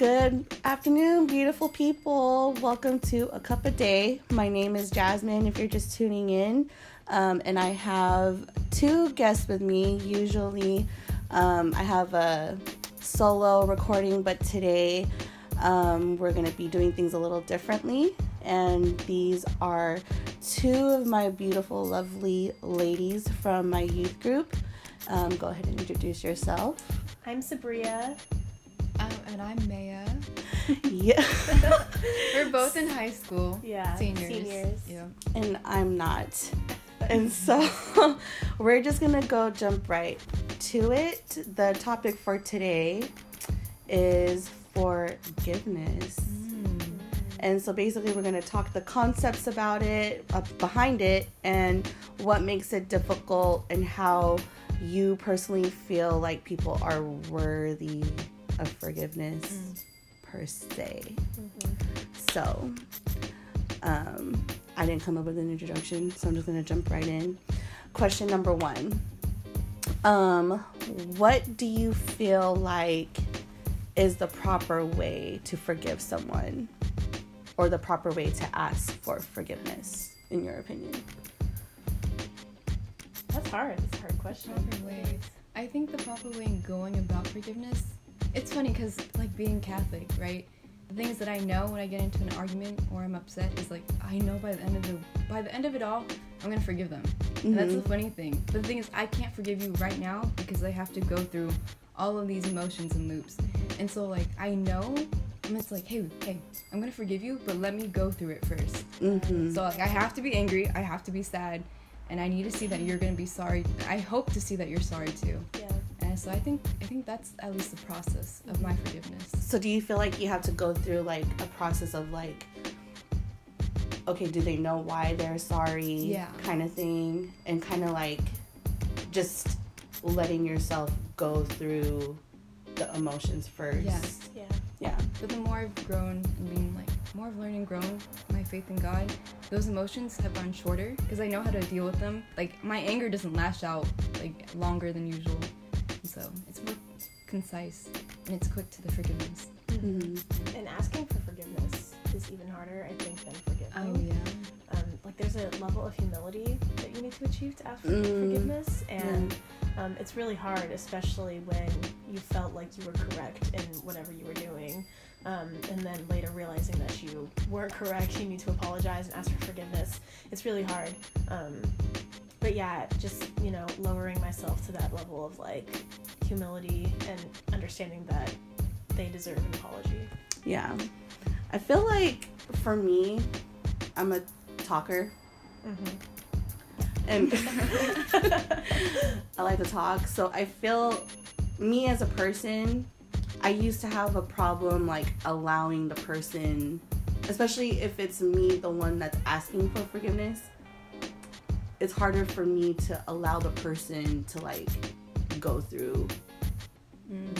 Good afternoon, beautiful people. Welcome to A Cup a Day. My name is Jasmine, if you're just tuning in. Um, and I have two guests with me. Usually, um, I have a solo recording, but today um, we're going to be doing things a little differently. And these are two of my beautiful, lovely ladies from my youth group. Um, go ahead and introduce yourself. I'm Sabriyah. Um, and I'm Maeya. Yeah. We're both in high school. Yeah, Seniors. seniors. Yeah. and I'm not. And so we're just gonna go jump right to it. The topic for today is forgiveness. And so basically, we're gonna talk the concepts about it, uh, behind it, and what makes it difficult, and how you personally feel like people are worthy of forgiveness per se. So, um, I didn't come up with an introduction, so I'm just gonna jump right in. Question number one. Um, what do you feel like is the proper way to forgive someone? Or the proper way to ask for forgiveness, in your opinion? That's hard. It's a hard question. Proper way. I think the proper way in going about forgiveness. It's funny because like being Catholic, right? The things that I know when I get into an argument or I'm upset is like I know by the end of the by the end of it all, I'm gonna forgive them. And that's the funny thing. But the thing is, I can't forgive you right now because I have to go through all of these emotions and loops. And so like I know, I'm just like, hey, hey, I'm gonna forgive you, but let me go through it first. Mm-hmm. So like I have to be angry, I have to be sad, and I need to see that you're gonna be sorry. I hope to see that you're sorry too. Yeah. And so I think I think that's at least the process of my forgiveness. So do you feel like you have to go through like a process of like okay, do they know why they're sorry? Yeah. Kind of thing. And kind of like just letting yourself go through the emotions first. Yes. Yeah. Yeah. But the more I've grown and been like more I've learned and grown my faith in God, those emotions have gone shorter because I know how to deal with them. Like my anger doesn't lash out like longer than usual. So it's more concise and it's quick to the forgiveness. hmm And asking for forgiveness is even harder, I think, than forgiving. Oh yeah. Um, like there's a level of humility that you need to achieve to ask for Mm. forgiveness, and um, it's really hard, especially when you felt like you were correct in whatever you were doing, um, and then later realizing that you weren't correct, you need to apologize and ask for forgiveness. It's really hard. Um, but yeah, just you know, lowering myself to that level of like humility and understanding that they deserve an apology. Yeah. I feel like for me, I'm a talker mm-hmm. and I like to talk. So I feel me as a person, I used to have a problem like allowing the person, especially if it's me, the one that's asking for forgiveness. It's harder for me to allow the person to like go through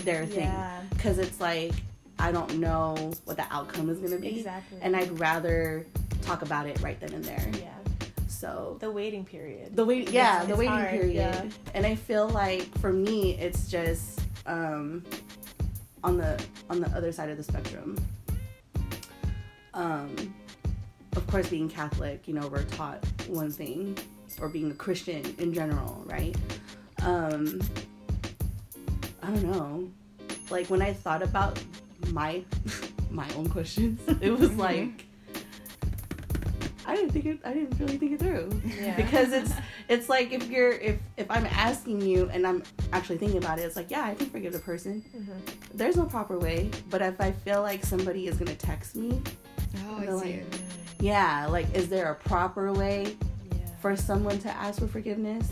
their thing because it's like I don't know what the outcome is gonna be, Exactly. and I'd rather talk about it right then and there. yeah, So the waiting period. the wait, yeah, It's- the it's waiting hard, period, yeah. and I feel like for me, it's just um, on the on the other side of the spectrum. Um, of course, being Catholic, you know, we're taught one thing, or being a Christian in general, right? Um, I don't know. Like when I thought about my my own questions, it was like I didn't think it. I didn't really think it through Yeah. because it's it's like if you're if if I'm asking you and I'm actually thinking about it, it's like yeah, I can forgive the person. Mhm. There's no proper way, but if I feel like somebody is gonna text me, Oh, I see. like- yeah, like is there a proper way. For someone to ask for forgiveness?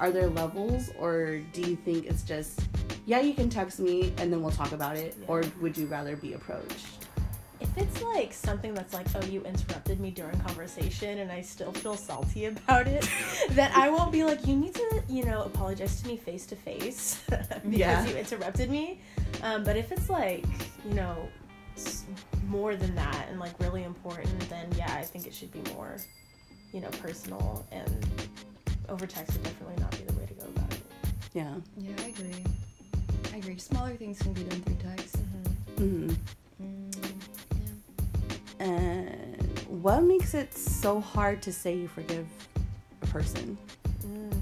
Are there levels, or do you think it's just yeah, you can text me and then we'll talk about it, Yeah. or would you rather be approached? If it's like something that's like, oh, you interrupted me during conversation and I still feel salty about it, then I won't be like, you need to, you know, apologize to me face to face because Yeah. you interrupted me. Um, but if it's like, you know, more than that and like really important, then yeah, I think it should be more, you know, personal and over text would definitely not be the way to go about it. Yeah. Yeah, I agree. I agree. Smaller things can be done through text. Mm-hmm. Mm, yeah. And what makes it so hard to say you forgive a person? Mm.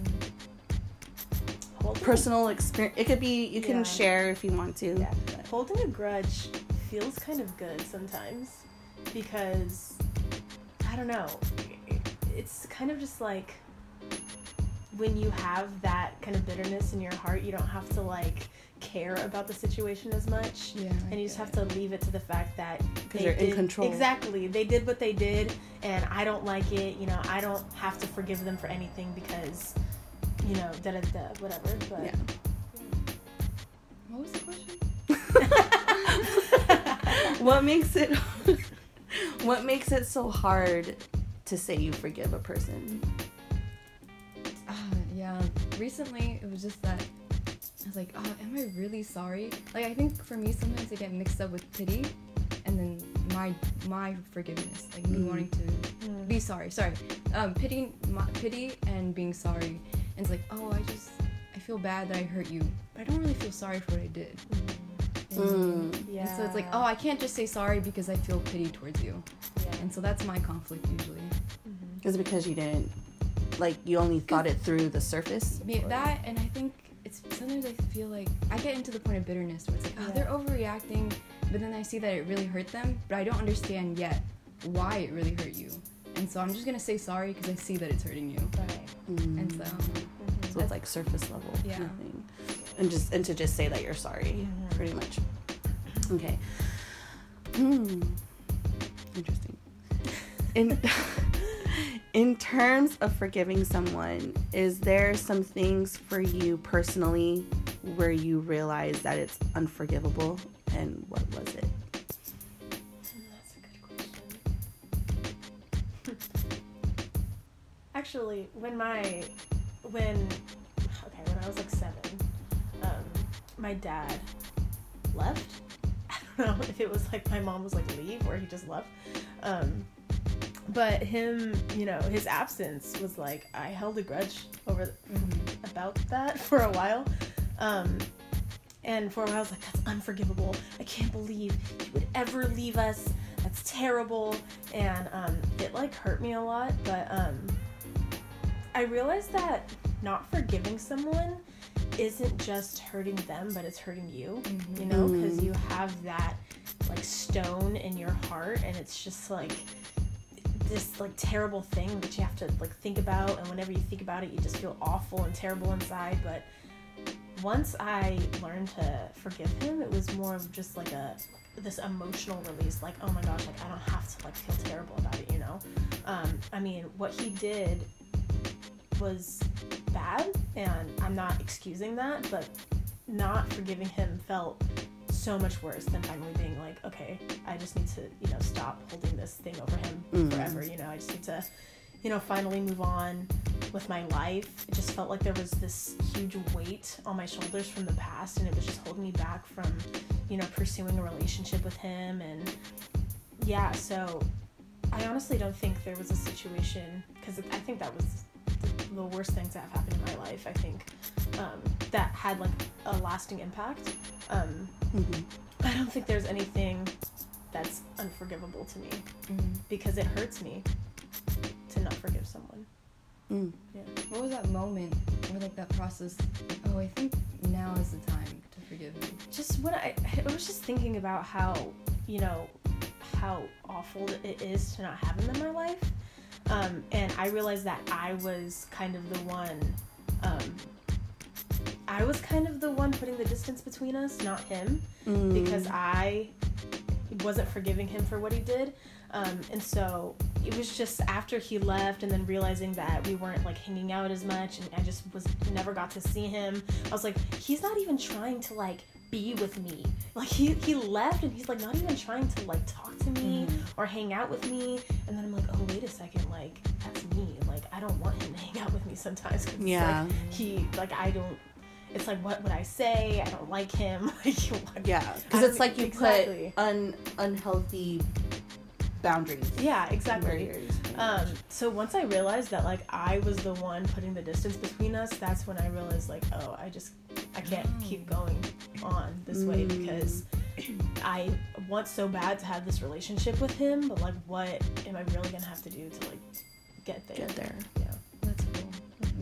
Holding Personal experience. It could be. You can Yeah. share if you want to. Yeah. Holding a grudge feels kind of good sometimes because I don't know. It's kind of just like when you have that kind of bitterness in your heart, you don't have to like care about the situation as much. Yeah. And you just have to leave it to the fact that 'Cause they you're in control. Exactly. They did what they did, and I don't like it. You know, I don't have to forgive them for anything because, you know, da da da, whatever. But Yeah. What was the question? what makes it what makes it so hard to say you forgive a person Uh, yeah. Recently, it was just that I was like, oh, am I really sorry? Like, I think for me, sometimes I get mixed up with pity, and then my my forgiveness, like me Mhm. wanting to Mm. be sorry. Sorry, um, pity, my, pity, and being sorry. And it's like, oh, I just I feel bad that I hurt you, but I don't really feel sorry for what I did. Mm. Yeah. and so it's like, oh, I can't just say sorry because I feel pity towards you. yeah. And so that's my conflict usually. Is it because you didn't like you only thought it through the surface Me- Or- that and I think it's sometimes I feel like I get into the point of bitterness where it's like, oh, Yeah. they're overreacting, but then I see that it really hurt them, but I don't understand yet why it really hurt you. And so I'm just gonna say sorry because I see that it's hurting you. Right. Mm. And so Mhm. so it's like surface level Yeah. kind of thing and just and to just say that you're sorry Mhm. pretty much okay hmm interesting in in terms of forgiving someone is there some things for you personally where you realize that it's unforgivable and what was it. Actually, when my when okay, when I was like seven, um, my dad left. I don't know if it was like my mom was like leave or he just left. Um, but him, you know, his absence was like I held a grudge over about that for a while. Um, and for a while, I was like, that's unforgivable. I can't believe he would ever leave us. That's terrible. And um, it like hurt me a lot. But um, I realized that not forgiving someone isn't just hurting them, but it's hurting you, Mhm. you know, because Mm. you have that like stone in your heart, and it's just like this like terrible thing that you have to like think about and whenever you think about it you just feel awful and terrible inside but once i learned to forgive him it was more of just like a this emotional release like oh my gosh like i don't have to like feel terrible about it you know? Um i mean what he did was bad and i'm not excusing that but not forgiving him felt so much worse than finally being like okay i just need to you know stop holding this thing over him Mm. forever you know? I just need to you know finally move on with my life. It just felt like there was this huge weight on my shoulders from the past and it was just holding me back from you know pursuing a relationship with him and yeah so i honestly don't think there was a situation because i think that was the, worst things that have happened in my life i think um, that had like a lasting impact. Um, think there's anything that's unforgivable to me Mhm. because it hurts me to not forgive someone. Mm. What was that moment or like that process? oh, I think now is the time to forgive him. Just when I, I was just thinking about how, you know, how awful it is to not have him in my life. Um, and I realized that I was kind of the one, um, I was kind of the one putting the distance between us, not him. Mm. because I wasn't forgiving him for what he did. Um, and so it was just after he left and then realizing that we weren't like hanging out as much and I just was never got to see him. I was like, he's not even trying to like be with me. Like he, he left and he's like not even trying to like talk to me Mhm. or hang out with me. And then I'm like, oh wait a second, like that's me. Like I don't want him to hang out with me sometimes. Yeah. Like, he like I don't. It's like what would I say? I don't like him. Yeah because it's like you exactly. put un unhealthy boundaries Yeah, exactly. barriers Um, so once I realized that like I was the one putting the distance between us, that's when I realized like, oh, I just I can't Oh. keep going on this way Mm. because I want so bad to have this relationship with him, but like, what am I really gonna have to do to like get there? Get there.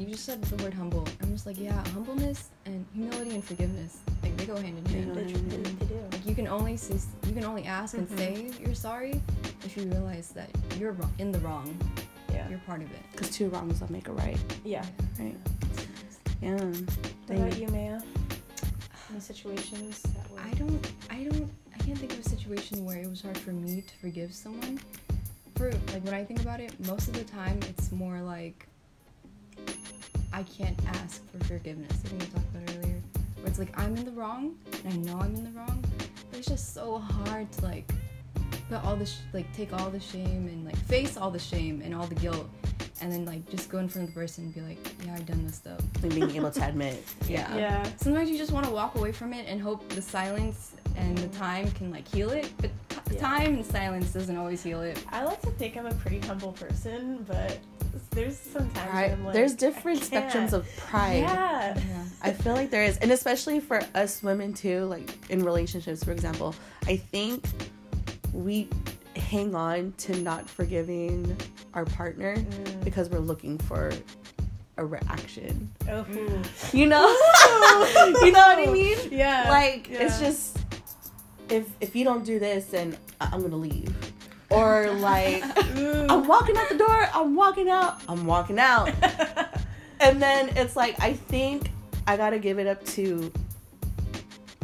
Yeah. That's cool. You just said the word humble. I'm just like, yeah, humbleness and humility and forgiveness, like they go hand in hand. They, hand they, in hand. they do. Like you can only say, you can only ask and Mhm. say you're sorry if you realize that you're wrong, in the wrong. Yeah. You're part of it. Because two wrongs don't make a right. Yeah. Right. Yeah. What about you, Maeya? Any situations that were I don't, I don't, I can't think of a situation where it was hard for me to forgive someone. For like when I think about it, most of the time it's more like I can't ask for forgiveness. I think we talked about it earlier. Where it's like I'm in the wrong and I know I'm in the wrong, but it's just so hard to like put all the sh- like take all the shame and like face all the shame and all the guilt, and then like just go in front of the person and be like, yeah, I done messed up. And being able to admit. Yeah. Yeah. Sometimes you just want to walk away from it and hope the silence and the time can like heal it, but t- Yeah. time and silence doesn't always heal it. I like to think I'm a pretty humble person, but there's some times Pride- I'm like, There's different spectrums of pride. Yeah. Yeah. I feel like there is, and especially for us women too, like in relationships, for example, I think we hang on to not forgiving our partner Mm. because we're looking for a reaction. Oh. You know? you know what I mean? Yeah. Like it's just if if you don't do this, then I'm gonna leave. Or like I'm walking out the door, I'm walking out, I'm walking out. And then it's like I think I gotta give it up to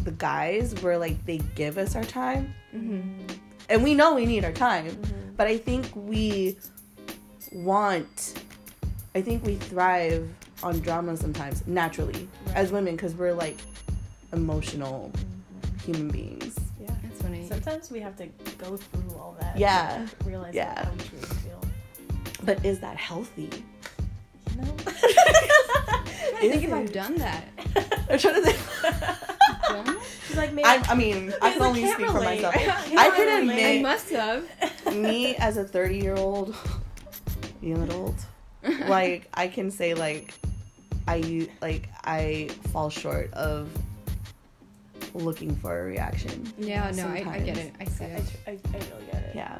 the guys where like they give us our time. Mm-hmm. And we know we need our time. Mhm. But I think we want I think we thrive on drama sometimes naturally Right. as women because we're like emotional human beings. Yeah. Sometimes we have to go through all that. Yeah. Realize Yeah. how we truly feel. But is that healthy? You know? I think if I've done that. I'm trying to think. She's like, maybe. I, I mean, I Yes, can only can't speak for myself. can't I can relate. I must have. Me as a 30 year old, young adult, like I can say like I u- like I fall short of looking for a reaction. Yeah, no, I, I get it. I see I, it. I, I really get it. Yeah.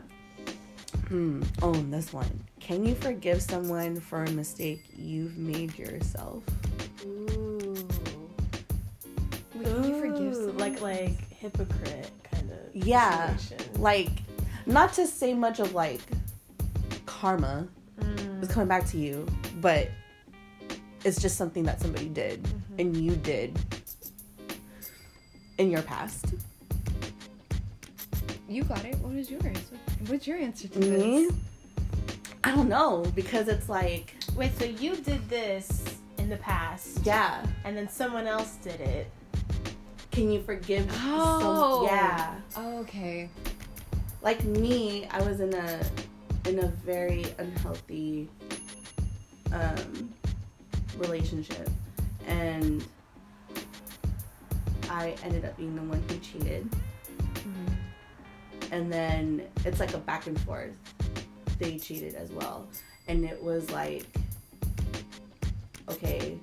Hmm. Oh, this one. Can you forgive someone for a mistake you've made yourself? Ooh. Wait, can you forgive someone? Like, like hypocrite kind of Yeah. situation. Like, not to say much of like karma Mm. is coming back to you, but it's just something that somebody did Mhm. and you did in your past. You got it. What is yours? What- What's your answer to Me? this? I don't know because it's like, Wait, so you did this in the past, yeah. and then someone else did it. Can you forgive? Oh. Some, yeah. Oh, okay. Like me, I was in a in a very unhealthy um, relationship, and I ended up being the one who cheated. Mm-hmm. and then it's like a back and forth. They cheated as well, and it was like, okay,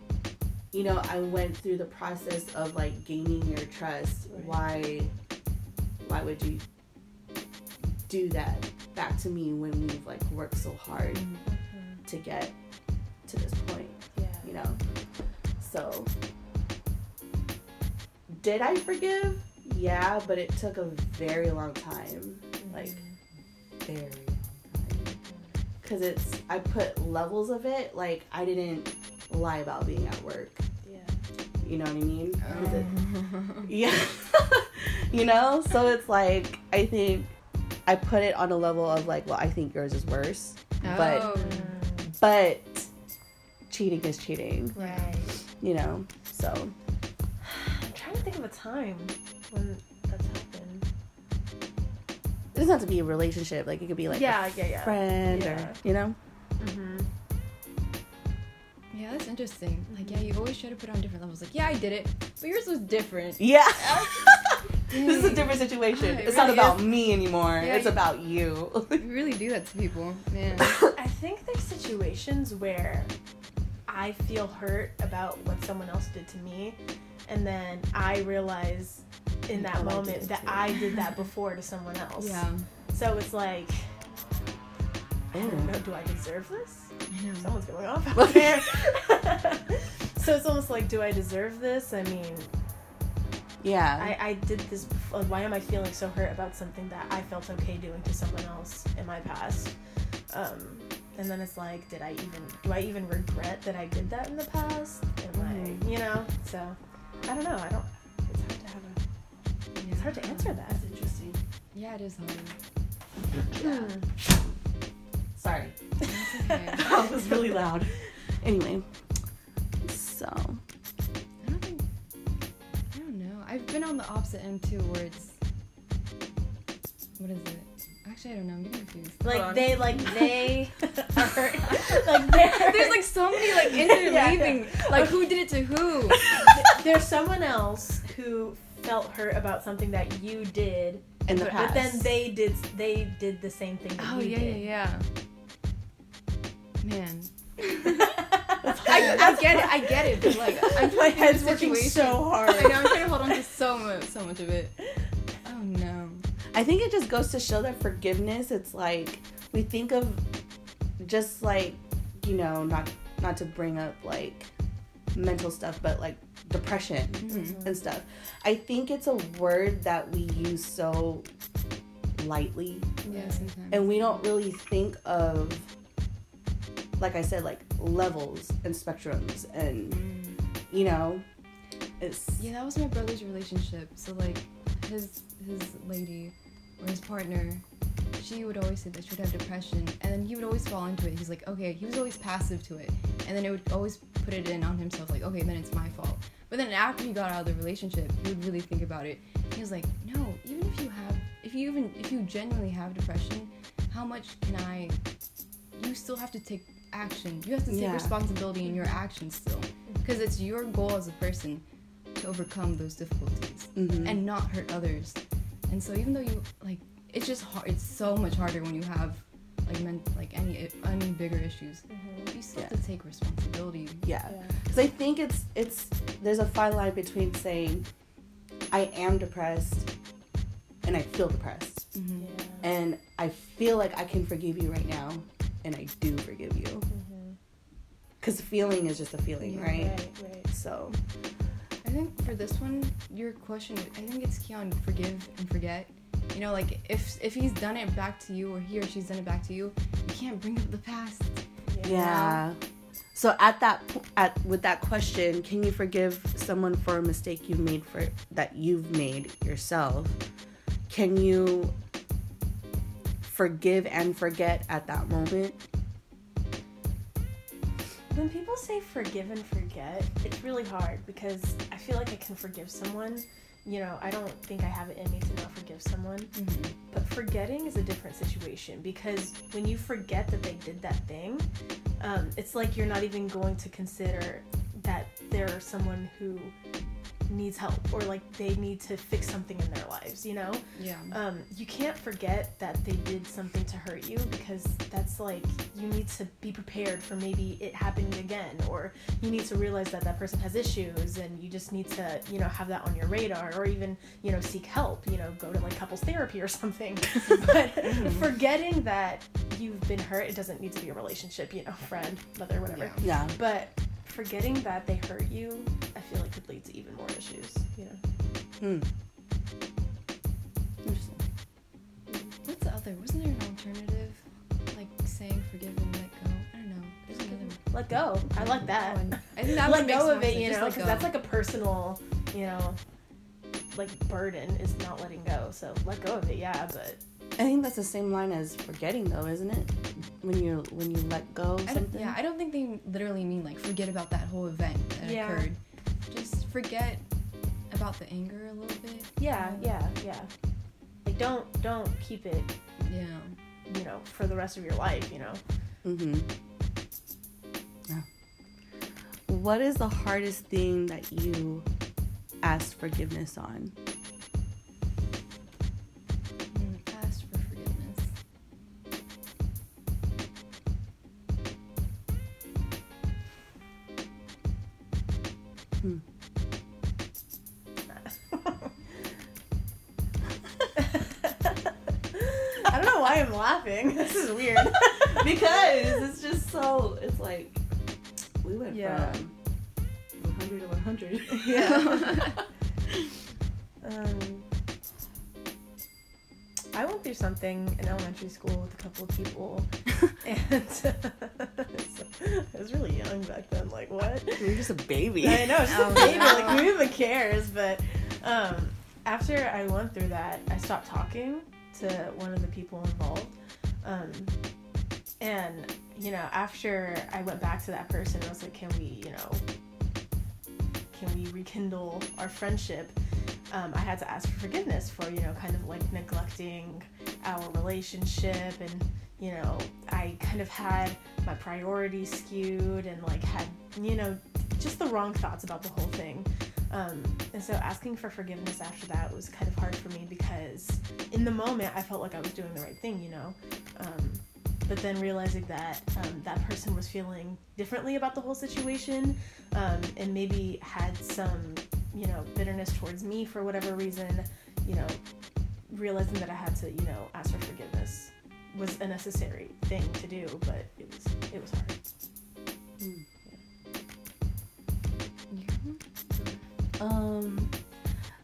you know, I went through the process of like gaining your trust. Right. Why, why would you do that back to me when we've like worked so hard mm-hmm. to get to this point? Yeah. You know, so did I forgive? Yeah, but it took a very long time. Like, very long time. Because it's, I put levels of it. Like, I didn't lie about being at work. Yeah. You know what I mean? 'Cause it- Oh. yeah. you know? So it's like, I think I put it on a level of like, well, I think yours is worse. But, Oh. Mm. but cheating is cheating, Right. you know? So, I'm trying to think of a time when that's happened. it doesn't have to be a relationship. Like, it could be like yeah, a yeah, yeah. friend Yeah. or, you know? Mm-hmm. Yeah, that's interesting. Like, yeah, you always try to put on different levels. Like, yeah, I did it, but yours was different. Yeah. this is a different situation. It It's not about is. me anymore. Yeah, it's you- about you. You really do that to people, man. I think there's situations where I feel hurt about what someone else did to me, and then I realize in that I moment that too. I did that before to someone else. Yeah. So it's like, I don't know, do I deserve this? I. Someone's going off out there. so it's almost like, do I deserve this? I mean, Yeah. I, I did this before. Why am I feeling so hurt about something that I felt okay doing to someone else in my past? Um, and then it's like, did I even, do I even regret that I did that in the past? Am Mhm. I, you know? So, I don't know. I don't, it's hard to have a, it's hard to answer that. That's interesting. Yeah, it is hard. Hmm. Sorry. That's okay. that was really loud. Anyway, so I don't think. I don't know. I've been on the opposite end too, where it's. What is it? Actually, I don't know. I'm getting confused. Like they, like they are like they're, There's like so many like interleaving. Like who did it to who? There's someone else who felt hurt about something that you did in the but, past. but then they did they did the same thing that Oh you yeah, did. yeah, yeah. Man, I. I get it. I get it. But like, I'm My trying to head's the working so hard. I know. I'm trying to hold on to so much, so much of it. Oh no. I think it just goes to show that forgiveness. It's like we think of just like you know not not to bring up like mental stuff, but like depression Mhm. and stuff. I think it's a word that we use so lightly Yeah, sometimes. and we don't really think of like I said like levels and spectrums and Mm. you know it's Yeah, that was my brother's relationship. So like his his lady or his partner, she would always say that she would have depression, and then he would always fall into it. He's like, okay, he was always passive to it, and then it would always put it in on himself, like, okay, then it's my fault. But then after he got out of the relationship, he would really think about it. He was like, no, even if you have, if you even if you genuinely have depression, how much can I? You still have to take action. You have to take Yeah. responsibility in your actions still, because it's your goal as a person to overcome those difficulties Mhm. and not hurt others. And so even though you like, it's just hard. It's so much harder when you have like men, like any any bigger issues. Mhm. You still Yeah. have to take responsibility. yeah Yeah. because I think it's it's there's a fine line between saying I am depressed and I feel depressed Mm-hmm. Yeah. and I feel like I can forgive you right now and I do forgive you Mhm. because feeling is just a feeling Yeah. right Right, right. so I think for this one, your question, I think it's key on forgive and forget. You know, like if if he's done it back to you or he or she's done it back to you, you can't bring up the past. yeah so at that po- at with that question can you forgive someone for a mistake you made for that you've made yourself can you forgive and forget at that moment When people say forgive and forget, it's really hard because I feel like I can forgive someone. You know, I don't think I have it in me to not forgive someone. Mm-hmm. But forgetting is a different situation because when you forget that they did that thing, um, it's like you're not even going to consider that they're someone who needs help or like they need to fix something in their lives, you know? Yeah. um, you can't forget that they did something to hurt you because that's like you need to be prepared for maybe it happening again or you need to realize that that person has issues and you just need to you know have that on your radar or even you know seek help you know go to like couples therapy or something but forgetting that you've been hurt it doesn't need to be a relationship you know friend mother whatever Yeah. yeah but forgetting that they hurt you feel like could lead to even more issues you know hmm. Interesting. What's the other? Wasn't there an alternative? Like saying forgive and let go? I don't know. There's another let go i like that one. I think that let one makes go of it, you know, because that's like a personal, you know, like burden is not letting go. So let go of it, yeah, but I think that's the same line as forgetting, though, isn't it? When you when you let go of I something. yeah, I don't think they literally mean like forget about that whole event that Yeah. occurred. Just forget about the anger a little bit. yeah, Um, yeah, yeah. Like don't don't keep it, Yeah. you know, for the rest of your life, you know. Mm-hmm. Yeah. What is the hardest thing that you asked forgiveness on? Why I'm laughing. This is weird. because it's just so it's like we went Yeah. from 100 to 100 Yeah. um, I went through something in elementary school with a couple of people, and I was really young back then. Like, what? you're just a baby I know, just Oh, a baby. no. Like, who even cares? But um, after I went through that, I stopped talking to one of the people involved. Um, and, you know, after I went back to that person, I was like, can we, you know, can we rekindle our friendship? Um, I had to ask for forgiveness for, you know, kind of like neglecting our relationship and, you know, I kind of had my priorities skewed and like had, you know, just the wrong thoughts about the whole thing. Um, and so asking for forgiveness after that was kind of hard for me because in the moment I felt like I was doing the right thing, you know. Um, but then realizing that um, that person was feeling differently about the whole situation um, and maybe had some, you know, bitterness towards me for whatever reason, you know, realizing that I had to, you know, ask for forgiveness was a necessary thing to do, but it was it was hard. Um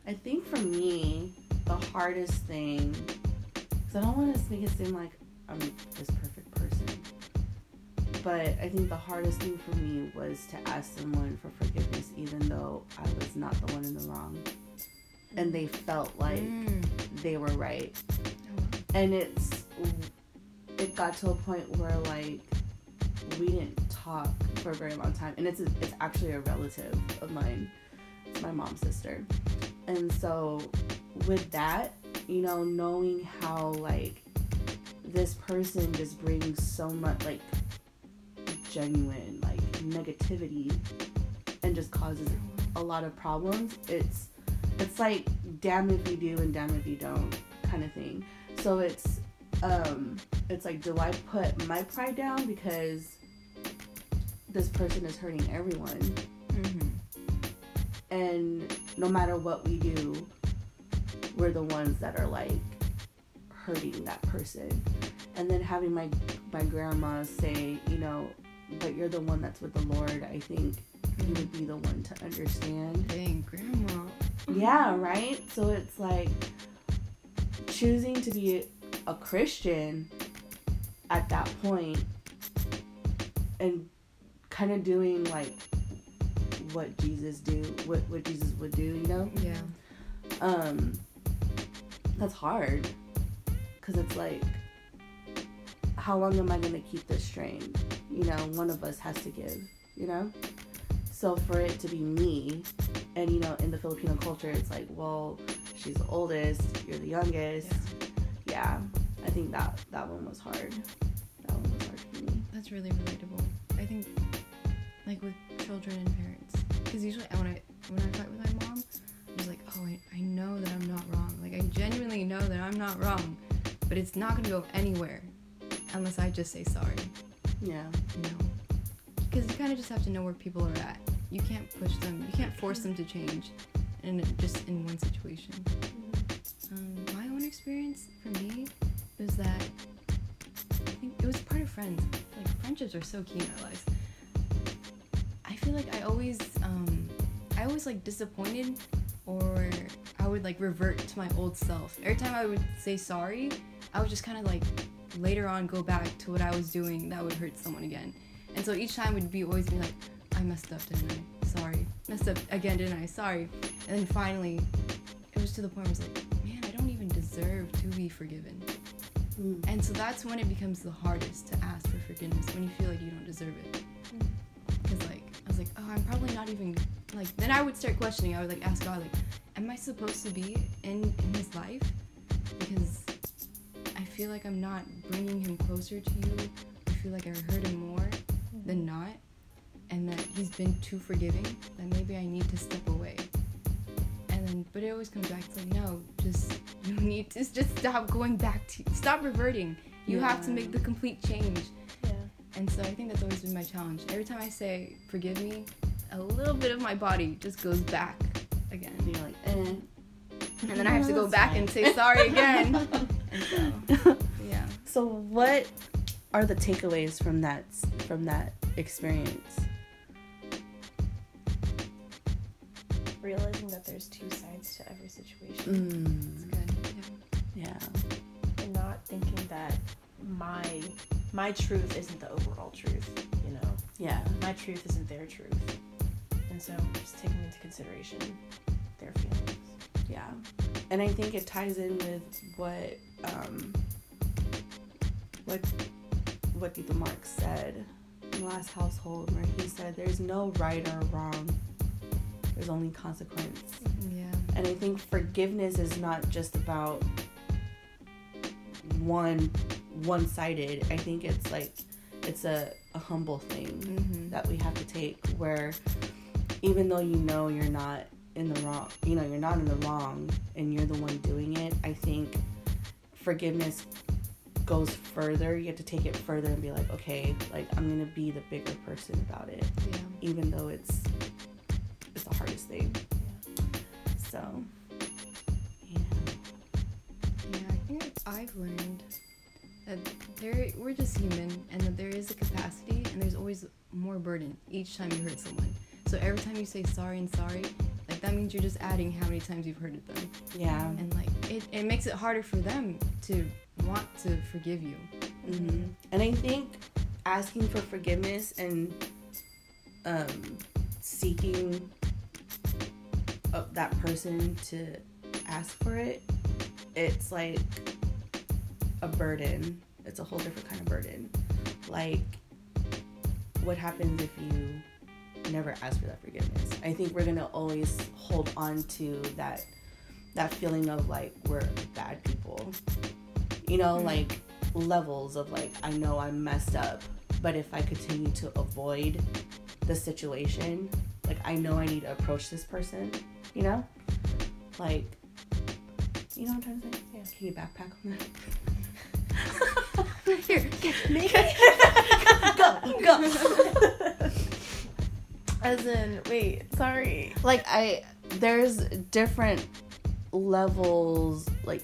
i think for me the hardest thing because i don't want to make it seem like i'm this perfect person but i think the hardest thing for me was to ask someone for forgiveness even though i was not the one in the wrong. And they felt like Mm. they were right. Oh, and it's it got to a point where like we didn't talk for a very long time. And it's it's actually a relative of mine my mom's sister and so with that you know knowing how like this person just brings so much like genuine like negativity and just causes a lot of problems it's it's like damn if you do and damn if you don't kind of thing so it's um it's like do i put my pride down because this person is hurting everyone. And no matter what we do we're the ones that are like hurting that person and then having my my grandma say you know but you're the one that's with the lord i think you would be the one to understand Dang, grandma. yeah, right? So it's like choosing to be a Christian at that point and kind of doing like what Jesus do, what what Jesus would do, you know? Yeah. Um that's hard cuz it's like how long am I going to keep this strain? You know, one of us has to give, you know? So for it to be me and you know in the filipino culture it's like well she's the oldest you're the youngest yeah, i think that that one was hard that one was hard for me That's really relatable. I think, like with children and parents, because usually when I when I fight with my mom, I'm just like, oh, I, I know that I'm not wrong. Like I genuinely know that I'm not wrong, but it's not gonna go anywhere unless I just say sorry. yeah You know, because you kind of just have to know where people are at. You can't push them. You can't force them to change, in just in one situation. Um, my own experience for me was that I think it was part of friends. Like friendships are so key in our lives. I feel like I always, um, I always like disappointed, or I would like revert to my old self. Every time I would say sorry, I would just kind of like later on go back to what I was doing that would hurt someone again. And so each time would be always be like, I messed up, didn't I? Sorry. Messed up again, didn't I? Sorry. And then finally, it was to the point where I was like, man, I don't even deserve to be forgiven. Mm. And so that's when it becomes the hardest to ask for forgiveness when you feel like you don't deserve it. I'm probably not even like. Then I would start questioning. I would like ask God, like, am I supposed to be in in His life? Because I feel like I'm not bringing Him closer to you. I feel like I hurt Him more than mm-hmm. not, and that He's been too forgiving. That maybe I need to step away. And then, but it always comes back to like, no, just you need to just stop going back to stop reverting. You have to make the complete change. Yeah. And so I think that's always been my challenge. Every time I say forgive me, a little bit of my body just goes back again. and you're like eh. And then I have to go back fine. and say sorry again. and so, Yeah. So what are the takeaways from that from that experience? Realizing that there's two sides to every situation It's Mm, good. Yeah. yeah. and not thinking that my my truth isn't the overall truth, you know. Yeah. My truth isn't their truth. And so just taking into consideration their feelings. Yeah. And I think it ties in with what um what what Tito Mark said in the last household where he said there's no right or wrong. There's only consequence. Yeah. And I think forgiveness is not just about one one sided. I think it's like it's a, a humble thing Mm-hmm. that we have to take where even though you know you're not in the wrong you know you're not in the wrong and you're the one doing it i think forgiveness goes further you have to take it further and be like okay like i'm gonna be the bigger person about it Yeah. even though it's it's the hardest thing so yeah Yeah, I think I've learned that there we're just human and that there is a capacity and there's always more burden each time you hurt someone. So every time you say sorry and sorry, like that means you're just adding how many times you've hurted them. yeah And like it, it makes it harder for them to want to forgive you. hmm And I think asking for forgiveness and um, seeking that person to ask for it, it's like a burden. It's a whole different kind of burden. Like, what happens if you never ask for that forgiveness? I think we're gonna always hold on to that that feeling of like we're bad people. You know, Mhm. like levels of like I know I'm messed up, but if I continue to avoid the situation, like I know I need to approach this person, you know? Like you know what I'm trying to say? Yeah. Can you backpack on that? Here, get me. go, go. As in, wait, sorry. like I there's different levels like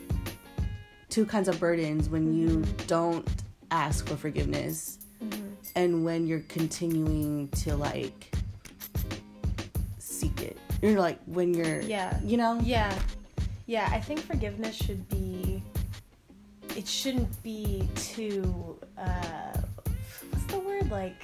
two kinds of burdens when you mm-hmm. don't ask for forgiveness mm-hmm. and when you're continuing to like seek it you're like when you're Yeah. you know Yeah. Yeah, I think forgiveness should be it shouldn't be too uh what's the word like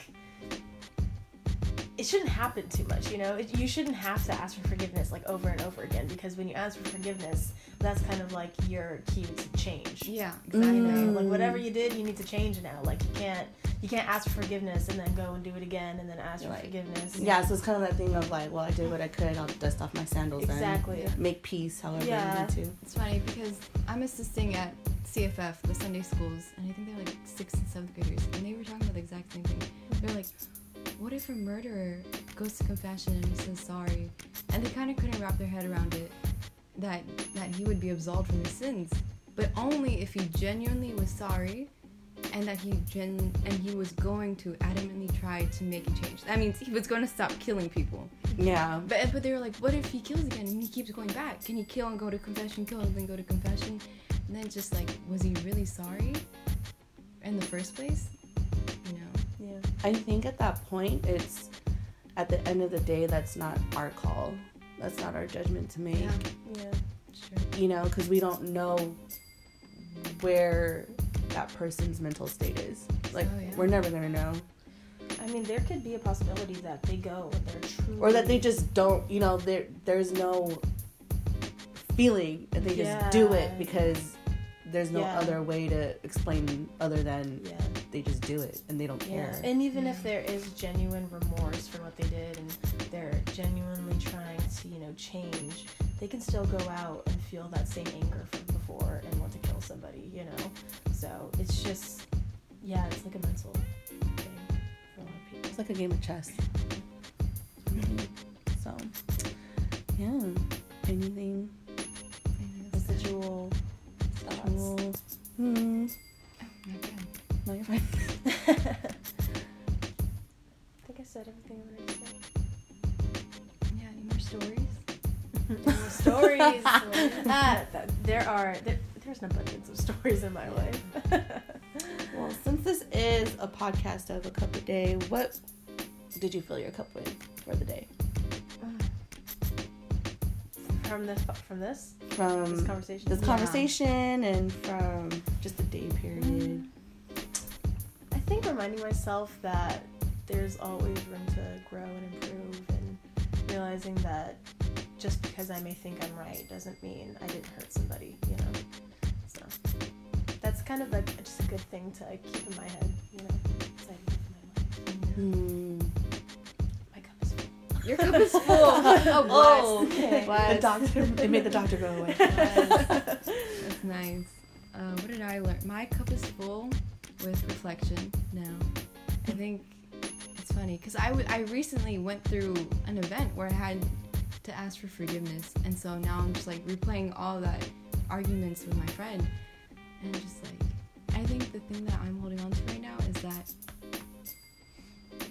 it shouldn't happen too much, you know. It, you shouldn't have to ask for forgiveness like over and over again because when you ask for forgiveness, that's kind of like your cue to change. Yeah, exactly. know, like Mm. whatever you did, you need to change now. Like you can't you can't ask for forgiveness and then go and do it again and then ask You're for like, forgiveness. yeah so it's kind of that thing of like well i did what i could i'll dust off my sandals Exactly. and make peace however Yeah. i need to It's funny because I'm assisting at CFF, the Sunday schools, and I think they're like sixth and seventh graders, and they were talking about the exact same thing. They're like, what if a murderer goes to confession and he says sorry, and they kind of couldn't wrap their head around it that that he would be absolved from his sins, but only if he genuinely was sorry, and that he gen and he was going to adamantly try to make a change. That means he was going to stop killing people. yeah But eh, but they were like, what if he kills again and he keeps going back? Can he kill and go to confession, kill and then go to confession? And then just like, was he really sorry in the first place? You know? Yeah. i think at that point it's at the end of the day that's not our call that's not our judgment to make Yeah, Yeah. sure. you know, because we don't know where that person's mental state is. Like, Oh, yeah. we're never gonna know, I mean, there could be a possibility that they go and they're truly or that they just don't. You know, there there's no feeling, and they just do it because there's no Yeah. other way to explain other than Yeah. they just do it and they don't Yeah. care. And even Yeah. if there is genuine remorse for what they did and they're genuinely trying to, you know, change, they can still go out and feel that same anger from before somebody, you know? So it's just, yeah, it's like a mental thing for a lot of people. It's like a game of chess. So, yeah. Anything residual Thoughts? residual? Hmm. Okay. No, you're fine. I think I said everything I wanted to say. Yeah, any more stories? More stories. ah, there are there, there there's an abundance of stories in my life. Well, since this is a podcast of a cup a day, what did you fill your cup with for the day? from this from this From this conversation. this Yeah. conversation and from just the day period. Mm. I think reminding myself that there's always room to grow and improve, and realizing that just because I may think I'm right doesn't mean I didn't hurt somebody, you know. So kind of like just a good thing to like, keep in my head, you know. as I live my life. Hmm. My cup is full. Your cup is full. oh, Oh, bless. okay. Bless. The doctor. They made the doctor go away. That's nice. Uh, what did I learn? My cup is full with reflection now. I think it's funny because I, w- I recently went through an event where I had to ask for forgiveness, and so now I'm just like replaying all that arguments with my friend, and just like, I think the thing that I'm holding on to right now is that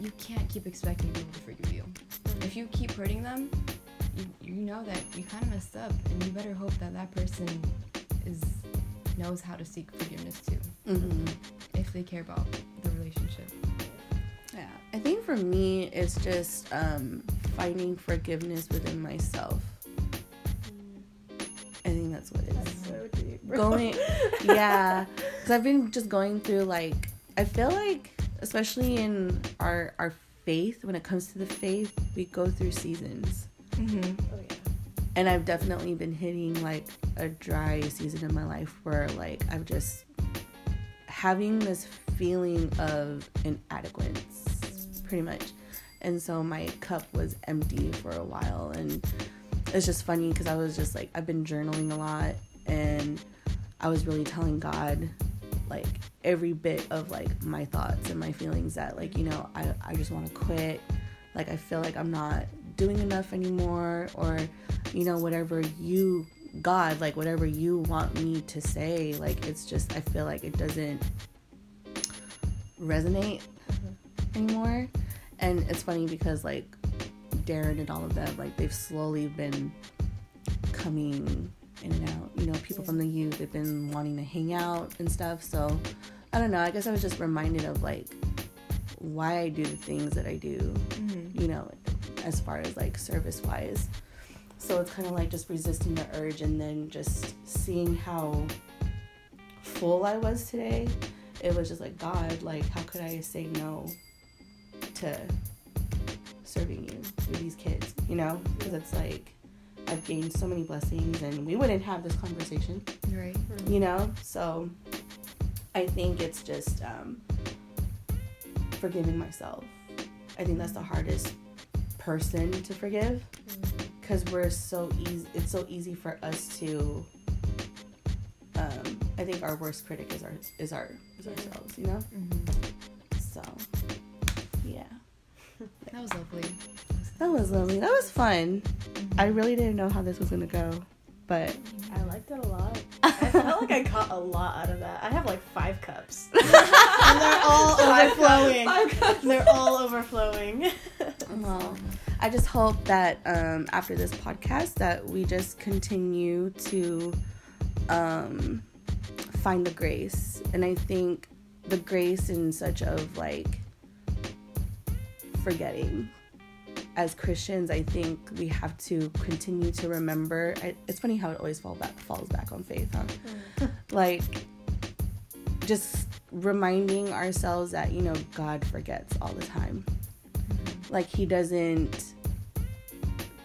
you can't keep expecting people to forgive you. If you keep hurting them, you, you know that you kind of messed up, and you better hope that that person is knows how to seek forgiveness too, hmm if they care about the relationship. Yeah, I think for me, it's just um, finding forgiveness within myself. I think that's what it is. Going yeah. Because i've been just going through like i feel like especially in our our faith when it comes to the faith we go through seasons. Mm-hmm. Oh yeah. and i've definitely been hitting like a dry season in my life where like i've just having this feeling of inadequacy pretty much. And so my cup was empty for a while. And it's just funny because i was just like i've been journaling a lot. And i was really telling god like every bit of like my thoughts and my feelings that like you know i, I just want to quit. Like i feel like i'm not doing enough anymore or you know whatever you god like whatever you want me to say like it's just i feel like it doesn't resonate anymore. And it's funny because like darren and all of them like they've slowly been coming in and out you know people from the youth they've been wanting to hang out and stuff so i don't know i guess i was just reminded of like why i do the things that i do Mm-hmm. you know, as far as like service wise. So it's kind of like just resisting the urge and then just seeing how full I was today. It was just like, God, like, how could I say no to serving you with these kids, you know? Because it's like, I've gained so many blessings and we wouldn't have this conversation Right. you know so i think it's just um forgiving myself i think that's the hardest person to forgive because we're so easy it's so easy for us to um i think our worst critic is our is our is ourselves you know Mm-hmm. so yeah That was lovely. that was lovely that was fun. I really didn't know how this was gonna go but I liked it a lot. I felt like I caught a lot out of that. I have like five cups. and they're all Five overflowing. They're all overflowing. well I just hope that um, after this podcast that we just continue to um, find the grace, and I think the grace in such of like forgetting. As Christians, I think we have to continue to remember. I, it's funny how it always fall back, falls back on faith, huh? Mm. like just reminding ourselves that you know God forgets all the time like he doesn't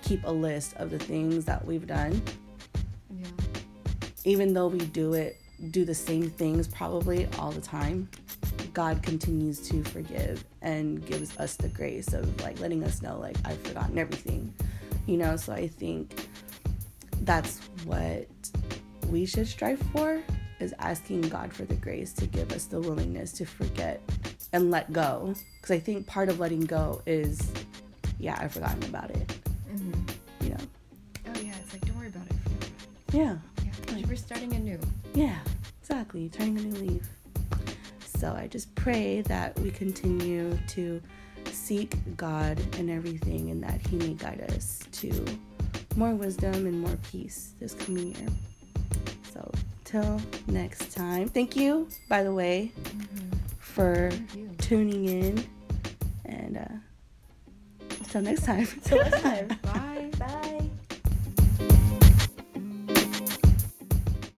keep a list of the things that we've done Yeah. even though we do it do the same things probably all the time god continues to forgive and gives us the grace of like letting us know like i've forgotten everything you know so i think that's what we should strive for is asking god for the grace to give us the willingness to forget and let go because i think part of letting go is yeah i've forgotten about it Mm-hmm. you know Oh yeah, it's like don't worry about it. Forget about it. yeah Yeah, 'cause we're starting anew. Yeah, exactly. Turning a new leaf. So I just pray that we continue to seek God in everything and that He may guide us to more wisdom and more peace this coming year. So till next time. Thank you, by the way, for Thank you. tuning in. And uh, till next time. Till next time. Bye. Bye.